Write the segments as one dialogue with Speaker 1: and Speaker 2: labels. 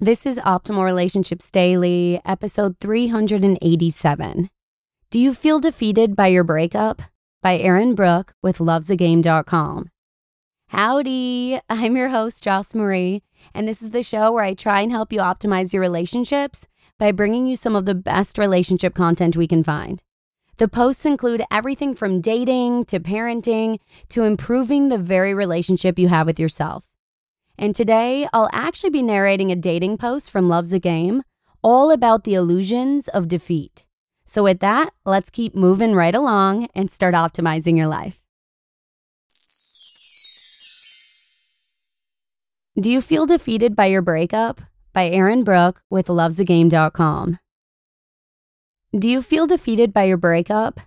Speaker 1: This is Optimal Relationships Daily, episode 387. Do you feel defeated by your breakup? By Aaron Brook with lovesagame.com. Howdy, I'm your host, Joss Marie, and this is the show where I try and help you optimize your relationships by bringing you some of the best relationship content we can find. The posts include everything from dating to parenting to improving the very relationship you have with yourself. And today, I'll actually be narrating a dating post from Loves a Game all about the illusions of defeat. So, with that, let's keep moving right along and start optimizing your life. Do you feel defeated by your breakup? By Aaron Brook with lovesagame.com. Do you feel defeated by your breakup?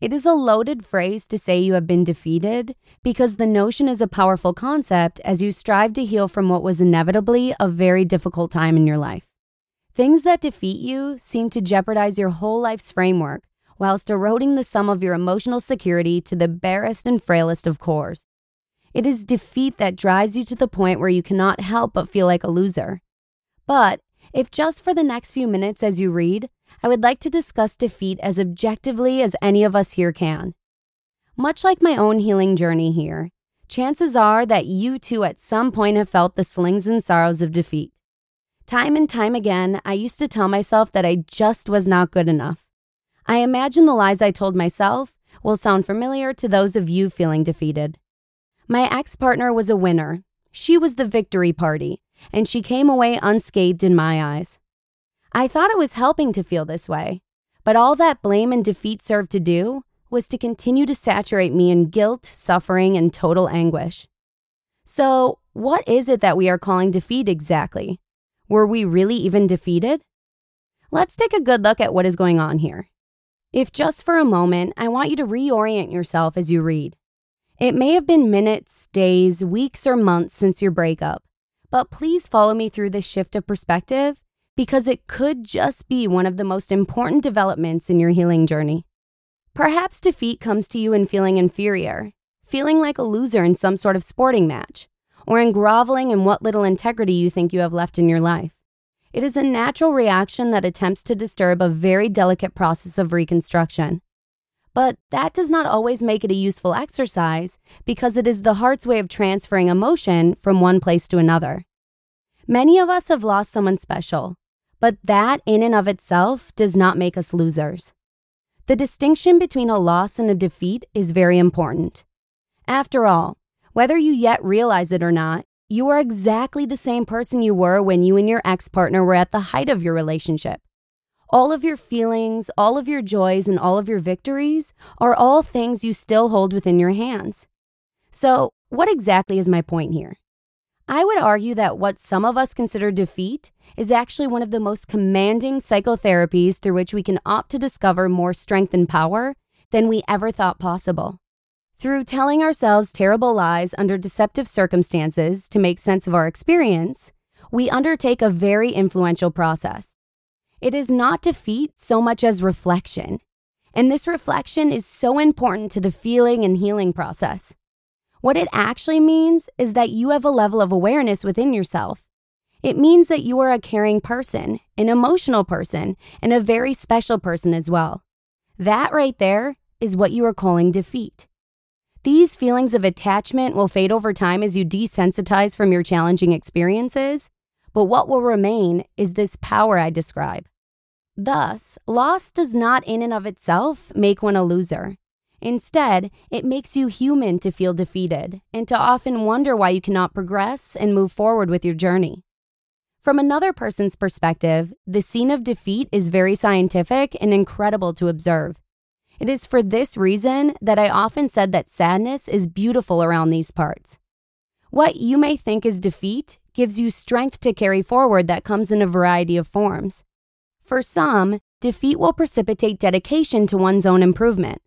Speaker 1: It is a loaded phrase to say you have been defeated because the notion is a powerful concept as you strive to heal from what was inevitably a very difficult time in your life. Things that defeat you seem to jeopardize your whole life's framework whilst eroding the sum of your emotional security to the barest and frailest of cores. It is defeat that drives you to the point where you cannot help but feel like a loser. But if just for the next few minutes as you read, I would like to discuss defeat as objectively as any of us here can. Much like my own healing journey here, chances are that you too at some point have felt the slings and sorrows of defeat. Time and time again, I used to tell myself that I just was not good enough. I imagine the lies I told myself will sound familiar to those of you feeling defeated. My ex partner was a winner. She was the victory party, and she came away unscathed in my eyes. I thought it was helping to feel this way, but all that blame and defeat served to do was to continue to saturate me in guilt, suffering, and total anguish. So, what is it that we are calling defeat exactly? Were we really even defeated? Let's take a good look at what is going on here. If just for a moment, I want you to reorient yourself as you read. It may have been minutes, days, weeks, or months since your breakup, but please follow me through this shift of perspective because it could just be one of the most important developments in your healing journey. Perhaps defeat comes to you in feeling inferior, feeling like a loser in some sort of sporting match, or in groveling in what little integrity you think you have left in your life. It is a natural reaction that attempts to disturb a very delicate process of reconstruction. But that does not always make it a useful exercise because it is the heart's way of transferring emotion from one place to another. Many of us have lost someone special, but that, in and of itself, does not make us losers. The distinction between a loss and a defeat is very important. After all, whether you yet realize it or not, you are exactly the same person you were when you and your ex partner were at the height of your relationship. All of your feelings, all of your joys, and all of your victories are all things you still hold within your hands. So, what exactly is my point here? I would argue that what some of us consider defeat is actually one of the most commanding psychotherapies through which we can opt to discover more strength and power than we ever thought possible. Through telling ourselves terrible lies under deceptive circumstances to make sense of our experience, we undertake a very influential process. It is not defeat so much as reflection. And this reflection is so important to the feeling and healing process. What it actually means is that you have a level of awareness within yourself. It means that you are a caring person, an emotional person, and a very special person as well. That right there is what you are calling defeat. These feelings of attachment will fade over time as you desensitize from your challenging experiences, but what will remain is this power I describe. Thus, loss does not in and of itself make one a loser. Instead, it makes you human to feel defeated and to often wonder why you cannot progress and move forward with your journey. From another person's perspective, the scene of defeat is very scientific and incredible to observe. It is for this reason that I often said that sadness is beautiful around these parts. What you may think is defeat gives you strength to carry forward that comes in a variety of forms. For some, defeat will precipitate dedication to one's own improvement.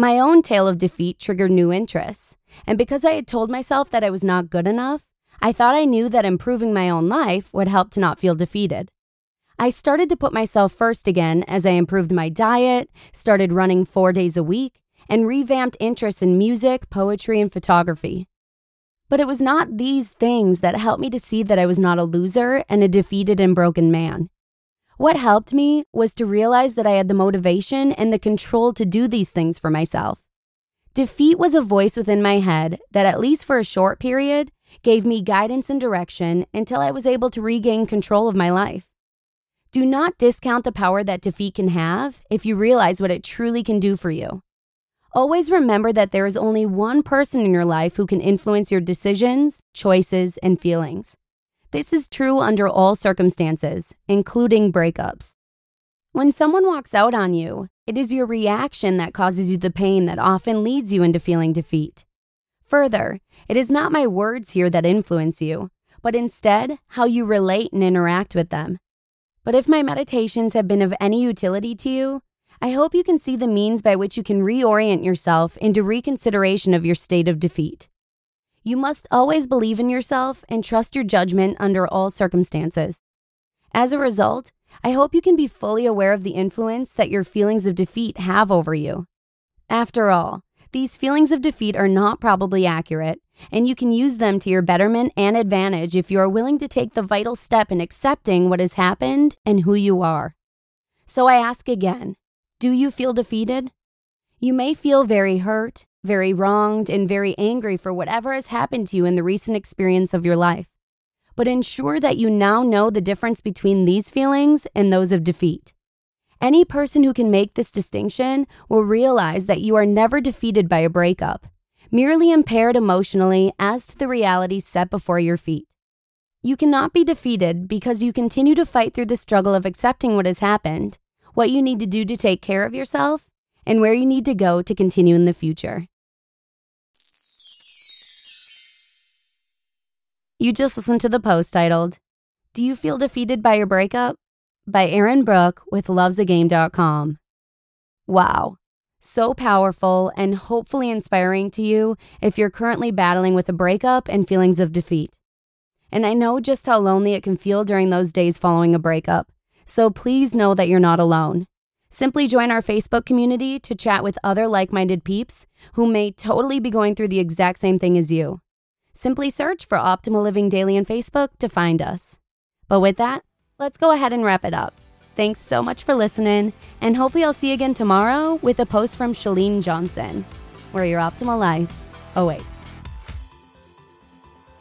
Speaker 1: My own tale of defeat triggered new interests, and because I had told myself that I was not good enough, I thought I knew that improving my own life would help to not feel defeated. I started to put myself first again as I improved my diet, started running four days a week, and revamped interests in music, poetry, and photography. But it was not these things that helped me to see that I was not a loser and a defeated and broken man. What helped me was to realize that I had the motivation and the control to do these things for myself. Defeat was a voice within my head that, at least for a short period, gave me guidance and direction until I was able to regain control of my life. Do not discount the power that defeat can have if you realize what it truly can do for you. Always remember that there is only one person in your life who can influence your decisions, choices, and feelings. This is true under all circumstances, including breakups. When someone walks out on you, it is your reaction that causes you the pain that often leads you into feeling defeat. Further, it is not my words here that influence you, but instead how you relate and interact with them. But if my meditations have been of any utility to you, I hope you can see the means by which you can reorient yourself into reconsideration of your state of defeat. You must always believe in yourself and trust your judgment under all circumstances. As a result, I hope you can be fully aware of the influence that your feelings of defeat have over you. After all, these feelings of defeat are not probably accurate, and you can use them to your betterment and advantage if you are willing to take the vital step in accepting what has happened and who you are. So I ask again do you feel defeated? You may feel very hurt, very wronged, and very angry for whatever has happened to you in the recent experience of your life. But ensure that you now know the difference between these feelings and those of defeat. Any person who can make this distinction will realize that you are never defeated by a breakup, merely impaired emotionally as to the realities set before your feet. You cannot be defeated because you continue to fight through the struggle of accepting what has happened what you need to do to take care of yourself, and where you need to go to continue in the future. You just listened to the post titled, Do You Feel Defeated by Your Breakup? by Aaron Brook with lovesagame.com. Wow, so powerful and hopefully inspiring to you if you're currently battling with a breakup and feelings of defeat. And I know just how lonely it can feel during those days following a breakup. So please know that you're not alone. Simply join our Facebook community to chat with other like minded peeps who may totally be going through the exact same thing as you. Simply search for Optimal Living Daily on Facebook to find us. But with that, let's go ahead and wrap it up. Thanks so much for listening, and hopefully, I'll see you again tomorrow with a post from Shalene Johnson, where your optimal life awaits.